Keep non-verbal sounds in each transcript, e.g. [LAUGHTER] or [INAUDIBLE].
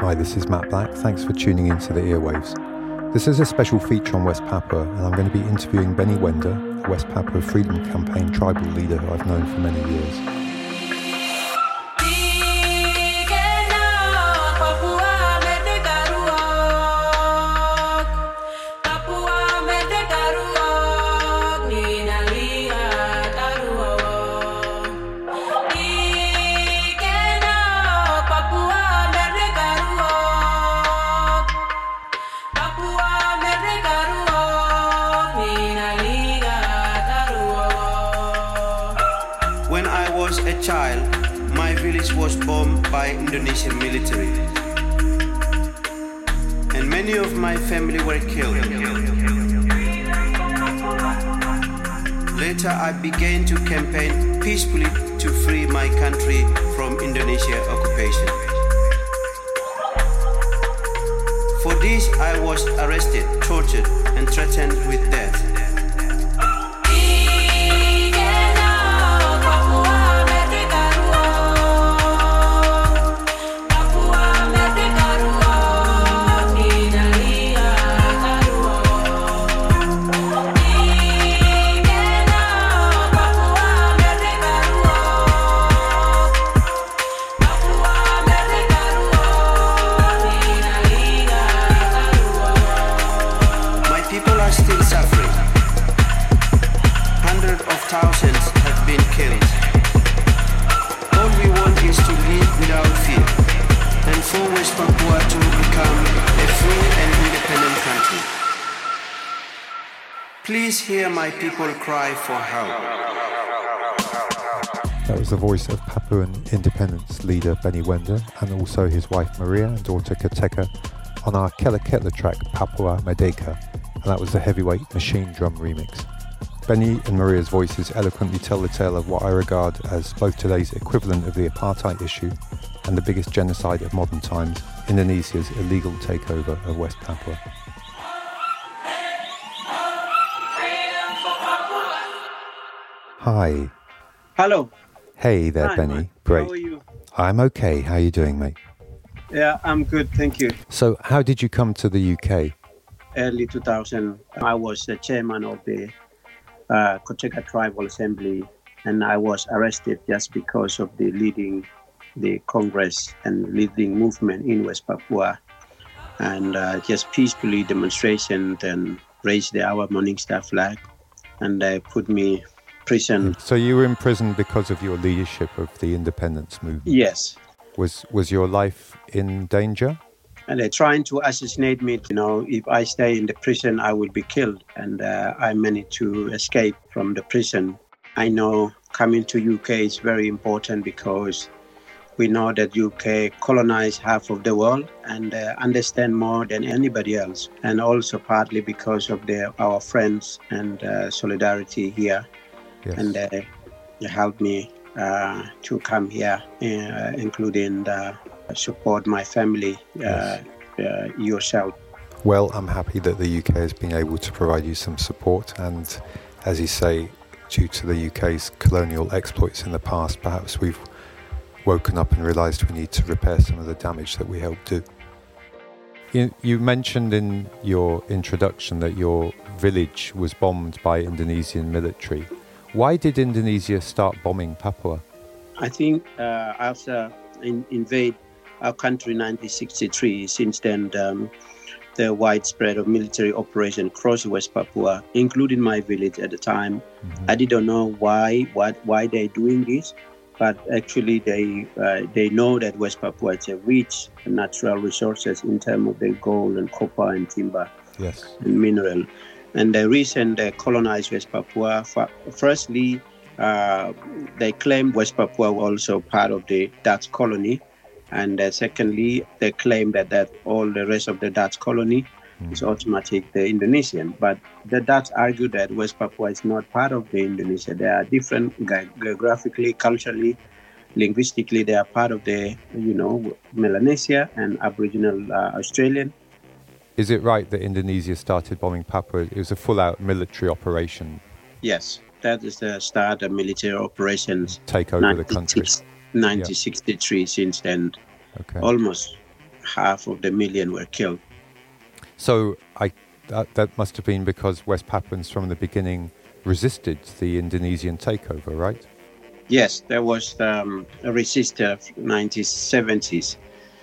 Hi, this is Matt Black. Thanks for tuning in to the Earwaves. This is a special feature on West Papua, and I'm going to be interviewing Benny Wenda, a West Papua Freedom Campaign tribal leader who I've known for many years. Many of my family were killed. Later, I began to campaign peacefully to free my country from Indonesia occupation. For this, I was arrested, tortured, and threatened with death. Please hear my people cry for help. That was the voice of Papuan independence leader Benny Wenda and also his wife Maria and daughter Kateka on our Kela Ketla track Papua Merdeka, and that was the heavyweight machine drum remix. Benny and Maria's voices eloquently tell the tale of what I regard as both today's equivalent of the apartheid issue and the biggest genocide of modern times, Indonesia's illegal takeover of West Papua. Hi. Hello. Hey there, Hi, Benny. Great. How are you? I'm okay. How are you doing, mate? Yeah, I'm good. Thank you. So, how did you come to the UK? Early 2000. I was the chairman of the uh, Koteka Tribal Assembly, and I was arrested just because of the leading the Congress and leading movement in West Papua, and uh, just peacefully demonstration and raised the our Morning Star flag, and they put me prison. So you were in prison because of your leadership of the independence movement. Yes. Was was your life in danger? And they're trying to assassinate me. You know, if I stay in the prison, I will be killed. And uh, I managed to escape from the prison. I know coming to UK is very important because we know that UK colonized half of the world and uh, understand more than anybody else, and also partly because of the, our friends and uh, solidarity here yes. and uh, helped me uh, to come here, uh, including support my family, uh, yes. yourself. Well, I'm happy that the UK has been able to provide you some support, and as you say, due to the UK's colonial exploits in the past, perhaps we've woken up and realised we need to repair some of the damage that we helped do. You, you, mentioned in your introduction that your village was bombed by Indonesian military. Why did Indonesia start bombing Papua? I think uh, after in, invade our country in 1963, since then um, the widespread of military operation across West Papua, including my village at the time. Mm-hmm. I didn't know why what why they're doing this, but actually they uh, they know that West Papua is a rich natural resources in terms of the gold and copper and timber yes. and mineral. And the reason they colonized West Papua, firstly, uh, they claim West Papua was also part of the Dutch colony. And uh, secondly, they claim that, that all the rest of the Dutch colony mm. is automatic the Indonesian. But the Dutch argue that West Papua is not part of the Indonesia. They are different geographically, culturally, linguistically. They are part of the, you know, Melanesia and Aboriginal uh, Australian. Is it right that Indonesia started bombing Papua? It was a full out military operation. Yes, that is the start of military operations. Take over the country. 1963 yeah. since then. Okay. Almost half of the million were killed. So I, that, that must have been because West Papuans from the beginning resisted the Indonesian takeover, right? Yes, there was um, a resistance 1970s.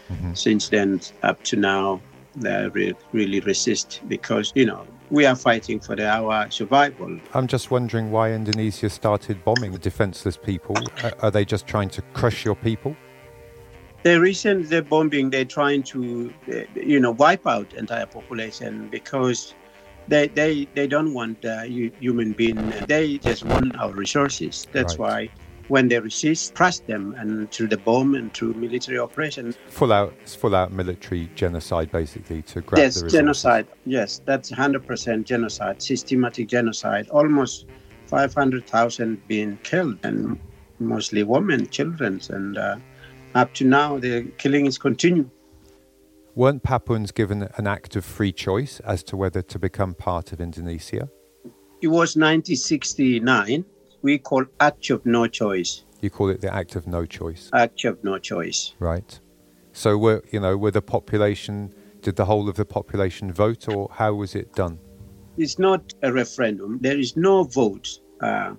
Mm-hmm. Since then up to now, they re- really resist because you know we are fighting for the, our survival. I'm just wondering why Indonesia started bombing defenseless people. Are they just trying to crush your people? The reason they're bombing, they're trying to, you know, wipe out entire population because they they, they don't want uh, human being. They just want our resources. That's right. why when they resist, crush them and through the bomb and through military operation. Full out, full out military genocide, basically to grab yes, genocide. Yes, that's 100% genocide, systematic genocide. Almost 500,000 being killed, and mostly women, children, and uh, up to now the killing is continuing. Weren't Papuans given an act of free choice as to whether to become part of Indonesia? It was 1969 we call act of no choice. You call it the act of no choice. Act of no choice. Right. So, were you know, were the population? Did the whole of the population vote, or how was it done? It's not a referendum. There is no vote. Uh,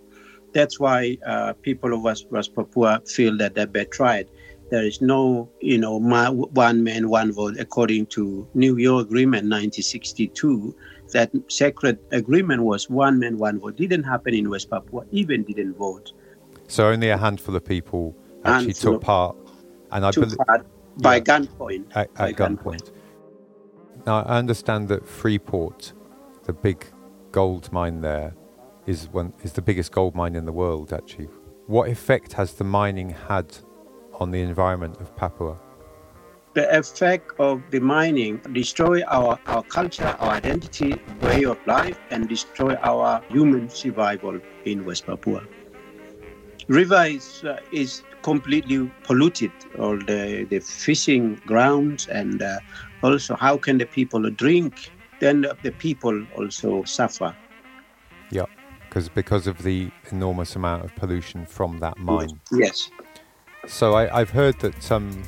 that's why uh, people of West, West Papua feel that they're betrayed. There is no, you know, one man, one vote according to New York Agreement 1962 that sacred agreement was one man, one vote. Didn't happen in West Papua, even didn't vote. So only a handful of people actually handful took part. And I believe by yeah, gunpoint. At, at gunpoint. gunpoint. Now I understand that Freeport, the big gold mine there, is one is the biggest gold mine in the world actually. What effect has the mining had on the environment of Papua? The effect of the mining destroy our, our culture, our identity, way of life, and destroy our human survival in West Papua. River is, uh, is completely polluted, all the, the fishing grounds, and uh, also how can the people drink? Then the people also suffer. Yeah, because because of the enormous amount of pollution from that mine. Yes. So I, have heard that um,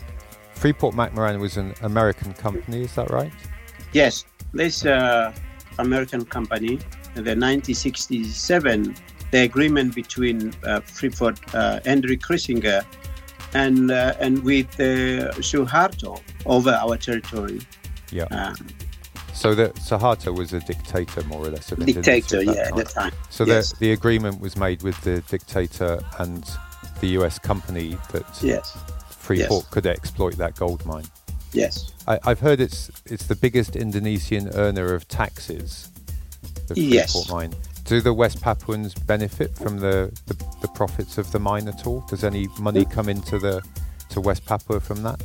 Freeport McMoran was an American company, is that right? Yes, this uh, American company, in the 1967, the agreement between uh, Freeport, uh, Henry Kissinger, and uh, and with uh, Suharto over our territory. Yeah. Um, so the Suharto was a dictator, more or less, of dictator, yeah, at the time. So yes. the the agreement was made with the dictator and the U.S. company that yes Freeport yes. could exploit that gold mine. Yes. I, have heard it's it's the biggest Indonesian earner of taxes. The Freeport yes. mine. Do the West Papuans benefit from the, the, the, profits of the mine at all? Does any money come into the to West Papua from that?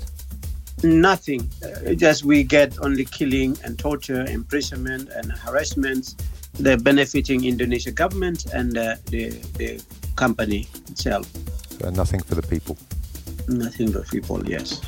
Nothing. Uh, just we get only killing and torture, imprisonment and harassment. They're benefiting Indonesia government and uh, the the company itself. So nothing for the people. Nothing but people, yes.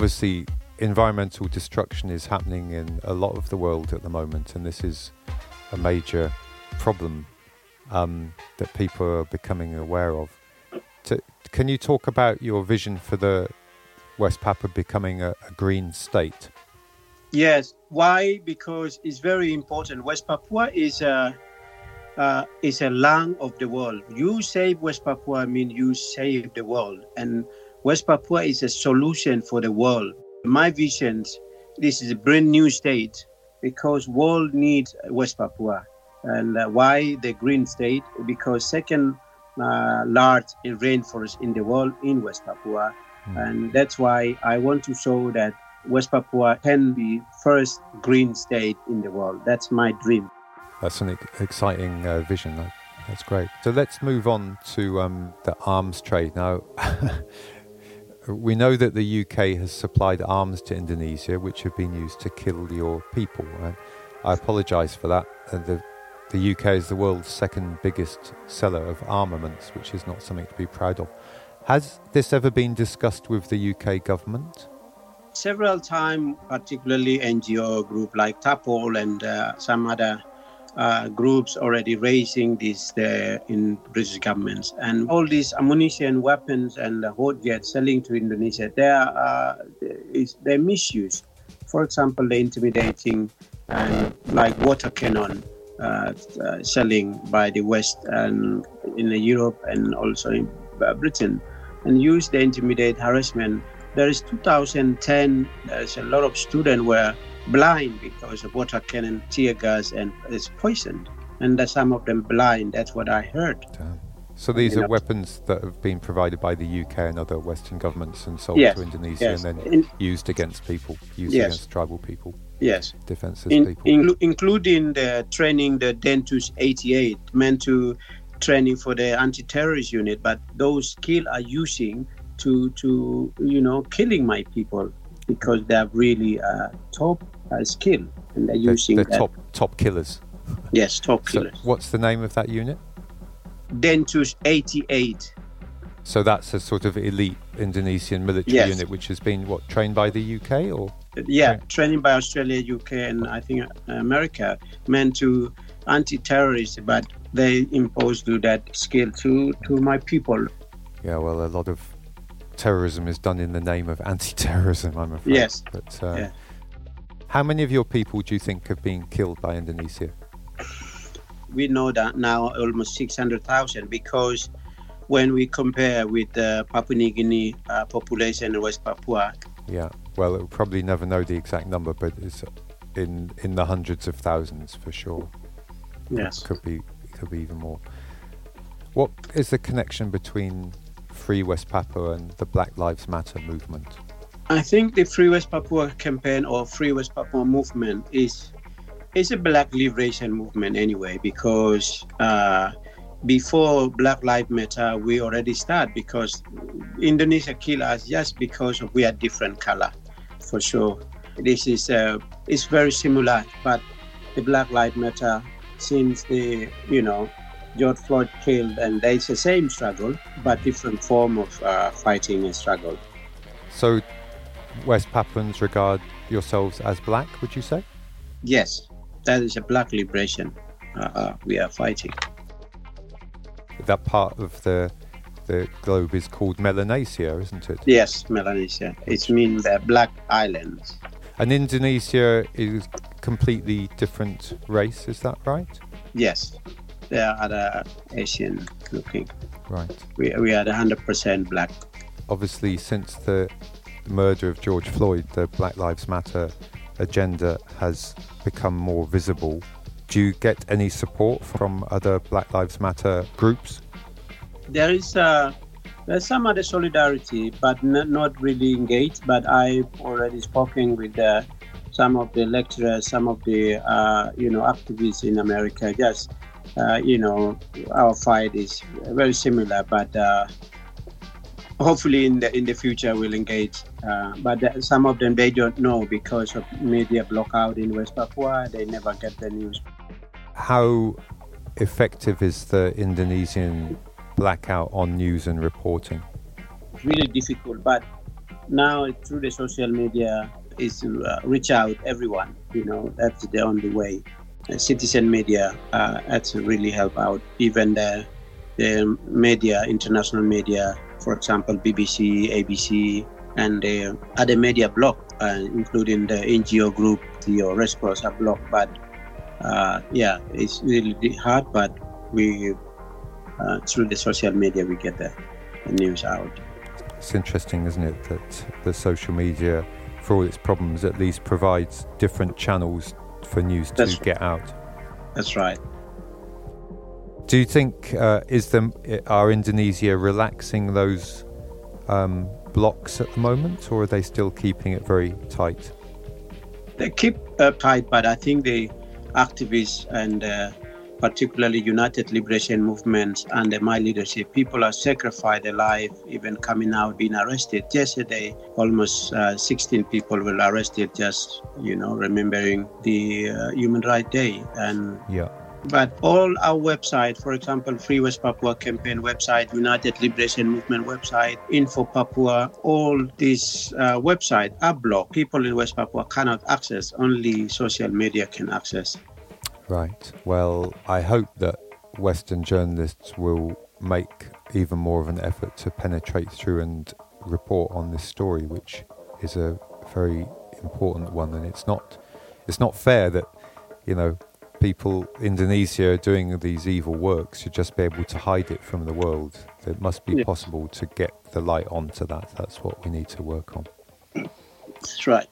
Obviously, environmental destruction is happening in a lot of the world at the moment, and this is a major problem um, that people are becoming aware of. To, can you talk about your vision for the West Papua becoming a, a green state? Yes. Why? Because it's very important. West Papua is a uh, is a lung of the world. You save West Papua, I mean you save the world, and West Papua is a solution for the world. My vision, This is a brand new state because world needs West Papua, and uh, why the green state? Because second uh, large rainforest in the world in West Papua, mm. and that's why I want to show that West Papua can be first green state in the world. That's my dream. That's an exciting uh, vision. That's great. So let's move on to um, the arms trade now. [LAUGHS] we know that the UK has supplied arms to Indonesia, which have been used to kill your people. I apologise for that. Uh, the, the UK is the world's second biggest seller of armaments, which is not something to be proud of. Has this ever been discussed with the UK government? Several times, particularly NGO group like TAPOL and uh, some other uh, groups already raising this uh, in British governments. And all these ammunition, weapons, and the Hawk jets selling to Indonesia, they are is they're misused. For example, the intimidating and like water cannon uh, uh, selling by the West and in Europe and also in uh, Britain, and use the intimidate harassment. There is 2010. There's a lot of students where blind because of water cannon, tear gas, and it's poisoned. And some of them blind. That's what I heard. Damn. So these you are know. weapons that have been provided by the UK and other Western governments and sold yes, to Indonesia yes. and then in, used against people, used yes. against tribal people. Yes. Defenseless in, people. In, including the training, the Densus 88, meant to training for the anti-terrorist unit, but those skill are using to to you know killing my people because they are really uh, top uh, skill and they're using the, top top killers. Yes, top killers. So what's the name of that unit? Densus 88. So that's a sort of elite Indonesian military yes. unit, which has been what trained by the UK or? Yeah, training by Australia, UK, and I think America, meant to anti-terrorist, but they imposed that skill to to my people. Yeah, well, a lot of terrorism is done in the name of anti-terrorism. I'm afraid. Yes. But uh, yeah. how many of your people do you think have been killed by Indonesia? We know that now almost 600,000 because when we compare with the Papua New Guinea uh, population in West Papua. Yeah, well, we'll probably never know the exact number, but it's in in the hundreds of thousands for sure. Yes, it could be could be even more. What is the connection between Free West Papua and the Black Lives Matter movement? I think the Free West Papua campaign or Free West Papua movement is is a black liberation movement anyway because uh, before Black Lives Matter we already start because Indonesia kill us just because we are different color for sure. This is uh, it's very similar, but the Black Lives Matter since the you know George Floyd killed, and it's the same struggle, but different form of uh, fighting and struggle. So, West Papuans regard yourselves as black, would you say? Yes, that is a black liberation uh, uh, we are fighting. That part of the the globe is called Melanesia, isn't it? Yes, Melanesia. It means the Black Islands. And Indonesia is completely different race, is that right? Yes they are other Asian looking. Right. We, we are 100% black. Obviously, since the murder of George Floyd, the Black Lives Matter agenda has become more visible. Do you get any support from other Black Lives Matter groups? There is uh, there's some other solidarity, but not, not really engaged. But I've already spoken with uh, some of the lecturers, some of the uh, you know activists in America. Just uh, you know, our fight is very similar, but uh, hopefully in the in the future we'll engage. Uh, but some of them they don't know because of media blockout in West Papua. They never get the news. How effective is the Indonesian blackout on news and reporting? Really difficult, but now through the social media is to uh, reach out everyone. You know, that's the only way. Citizen media uh, to really help out. Even the the media, international media, for example, BBC, ABC, and the other media block, uh, including the NGO group, the Red Cross are blocked. But uh, yeah, it's really hard, but we uh, through the social media we get the, the news out. It's interesting, isn't it, that the social media, for all its problems, at least provides different channels for news to get out. That's right. Do you think uh, is them are Indonesia relaxing those um, blocks at the moment, or are they still keeping it very tight? They keep uh, tight, but I think the activists and uh, particularly United Liberation Movement under my leadership, people are sacrificed their life, even coming out, being arrested. Yesterday, almost uh, 16 people were arrested, just you know, remembering the uh, Human Rights Day. And yeah. But all our website, for example, Free West Papua campaign website, United Liberation Movement website, Info Papua, all these uh, websites are blocked. People in West Papua cannot access. Only social media can access. Right. Well, I hope that Western journalists will make even more of an effort to penetrate through and report on this story, which is a very important one. And it's not, it's not fair that, you know, people in Indonesia doing these evil works should just be able to hide it from the world. It must be possible to get the light onto that. That's what we need to work on. That's right.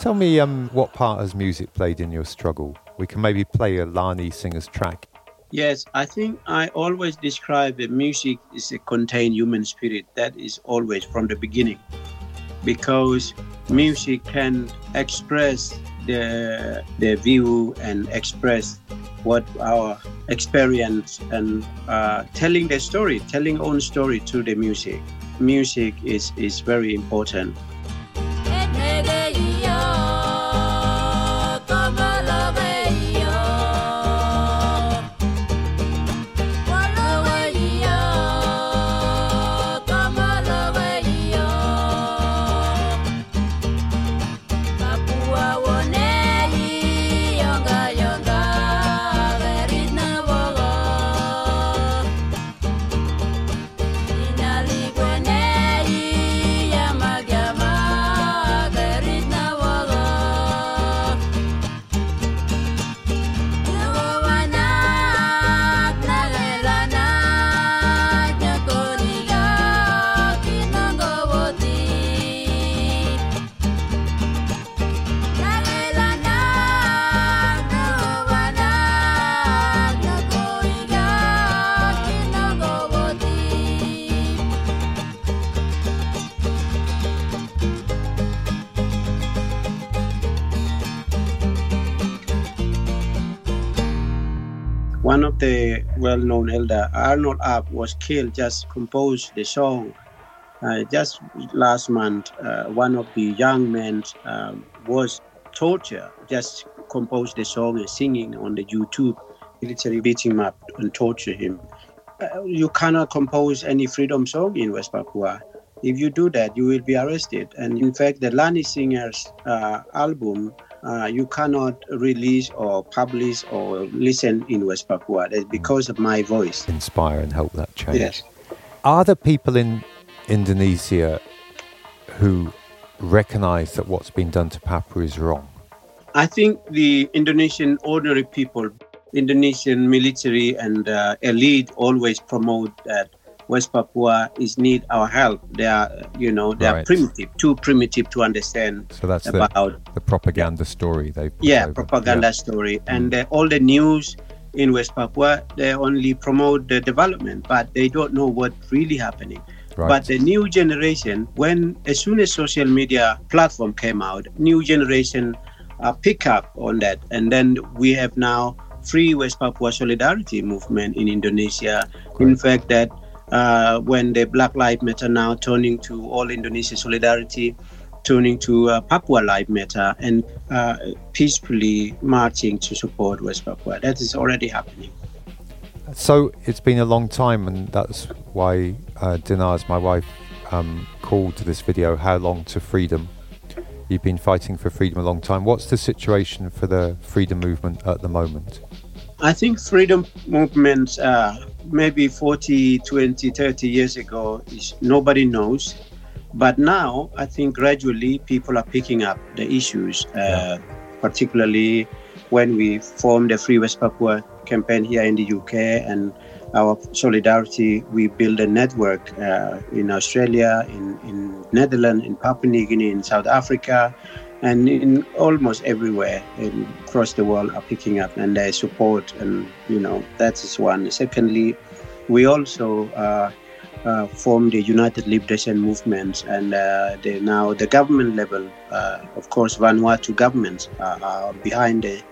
Tell me, um, what part has music played in your struggle? We can maybe play a Lani singer's track. Yes, I think I always describe the music is a contained human spirit. That is always from the beginning, because music can express the the view and express what our experience and uh, telling the story, telling own story through the music. Music is is very important. One of the well-known elder, Arnold Ap, was killed. Just composed the song. Uh, just last month, uh, one of the young men um, was tortured. Just composed the song and singing on the YouTube. Military beating him up and torture him. Uh, you cannot compose any freedom song in West Papua. If you do that, you will be arrested. And in fact, the Lani Singers uh, album uh, you cannot release or publish or listen in West Papua. That's because of my voice. Inspire and help that change. Yes. Are there people in Indonesia who recognize that what's been done to Papua is wrong? I think the Indonesian ordinary people, Indonesian military and uh, elite always promote that West Papua is need our help. They are, you know, they right. are primitive, too primitive to understand. So that's about the, the propaganda story they. Yeah, over. propaganda yeah. story, and uh, all the news in West Papua they only promote the development, but they don't know what really happening. Right. But the new generation, when as soon as social media platform came out, new generation uh, pick up on that, and then we have now free West Papua solidarity movement in Indonesia. Great. In fact, that uh, when the Black Lives Matter now turning to All Indonesia Solidarity, turning to uh, Papua Lives Matter, and uh, peacefully marching to support West Papua. That is already happening. So it's been a long time, and that's why uh, Dinars, my wife, um, called this video "How Long to Freedom." You've been fighting for freedom a long time. What's the situation for the freedom movement at the moment? I think freedom movements, uh, maybe 40, 20, 30 years ago, is, nobody knows. But now, I think gradually people are picking up the issues, uh, particularly when we formed the Free West Papua campaign here in the UK and our solidarity, we build a network uh, in Australia, in, in Netherlands, in Papua New Guinea, in South Africa, and in almost everywhere in, across the world are picking up and they support and you know that is one. Secondly we also uh, uh, formed the united liberation movement and uh, the, now the government level uh, of course vanuatu governments are, are behind the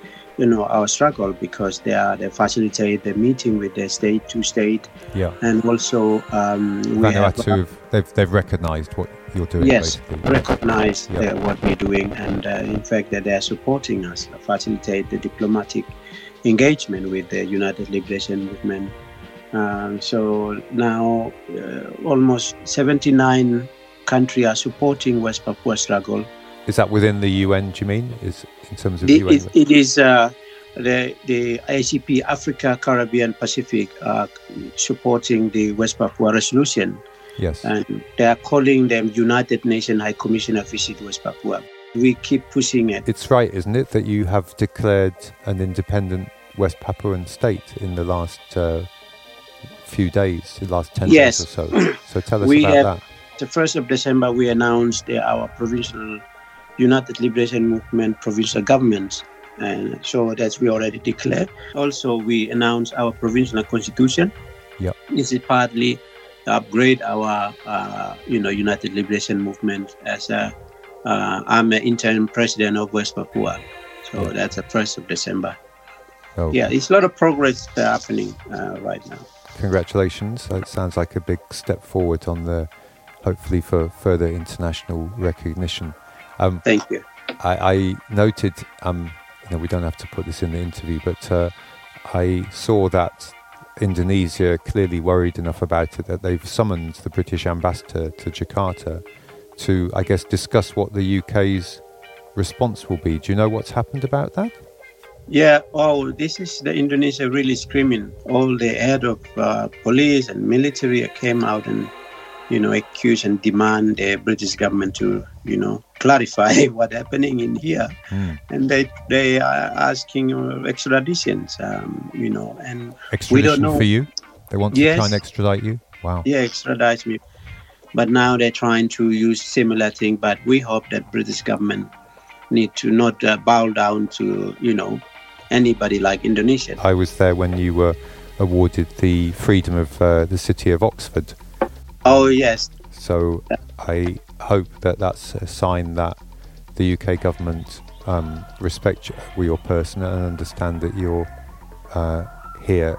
you know our struggle because they are they facilitate the meeting with the state to state. Yeah. And also um, we Vanuatu have, they've, they've recognized what you're doing yes basically. recognize uh, what we're doing and uh, in fact that they're supporting us facilitate the diplomatic engagement with the united liberation movement. Um, so now uh, almost 79 countries are supporting west papua struggle. Is that within the un do you mean? Is in terms of it, UN? It, it is uh, the the ACP Africa Caribbean Pacific uh, supporting the West Papua resolution Yes. And they are calling them United Nations High Commissioner Visit West Papua. We keep pushing it. It's right, isn't it, that you have declared an independent West Papuan state in the last uh, few days, the last 10 yes. days or so. [CLEARS THROAT] So tell us we about have, that. The 1st of December, we announced our provisional United Liberation Movement provisional government. And so that's we already declared. Also, we announced our provisional constitution. Yep. This is partly upgrade our, uh, you know, United Liberation Movement as a, uh, I'm an interim president of West Papua. So yeah. that's the 1st of December. Oh. Yeah, it's a lot of progress happening uh, right now. Congratulations. It sounds like a big step forward on the, hopefully for further international recognition. Um, Thank you. I, I noted, um, you know, we don't have to put this in the interview, but uh, I saw that Indonesia clearly worried enough about it that they've summoned the British ambassador to Jakarta to, I guess, discuss what the UK's response will be. Do you know what's happened about that? Yeah, oh, this is the Indonesia really screaming. All the head of uh, police and military came out and you know, accuse and demand the British government to, you know, [LAUGHS] clarify [LAUGHS] what's happening in here. Mm. And they they are asking extraditions, um, you know, and extradition we don't know. for you. They want to yes. try and extradite you. Wow. Yeah, extradite me. But now they're trying to use similar thing. But we hope that British government need to not uh, bow down to, you know, anybody like Indonesia. I was there when you were awarded the freedom of uh, the city of Oxford. Oh yes. So I hope that that's a sign that the UK government um, respect your person and understand that you're uh, here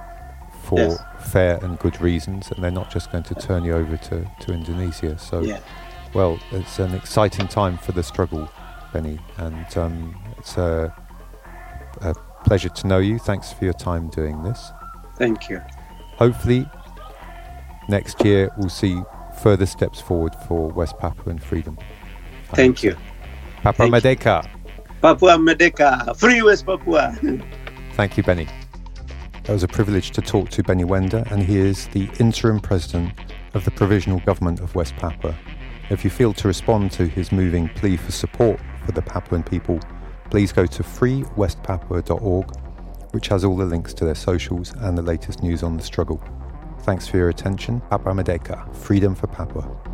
for yes. fair and good reasons, and they're not just going to turn you over to, to Indonesia. So, yeah. well, it's an exciting time for the struggle, Benny, and um, it's a, a pleasure to know you. Thanks for your time doing this. Thank you. Hopefully, next year we'll see further steps forward for West Papuan freedom. Thank you. Papua Merdeka. Papua Merdeka. Free West Papua. [LAUGHS] Thank you, Benny. It was a privilege to talk to Benny Wenda, and he is the interim president of the Provisional Government of West Papua. If you feel to respond to his moving plea for support for the Papuan people, please go to freewestpapua.org, which has all the links to their socials and the latest news on the struggle. Thanks for your attention. Papua Merdeka, freedom for Papua.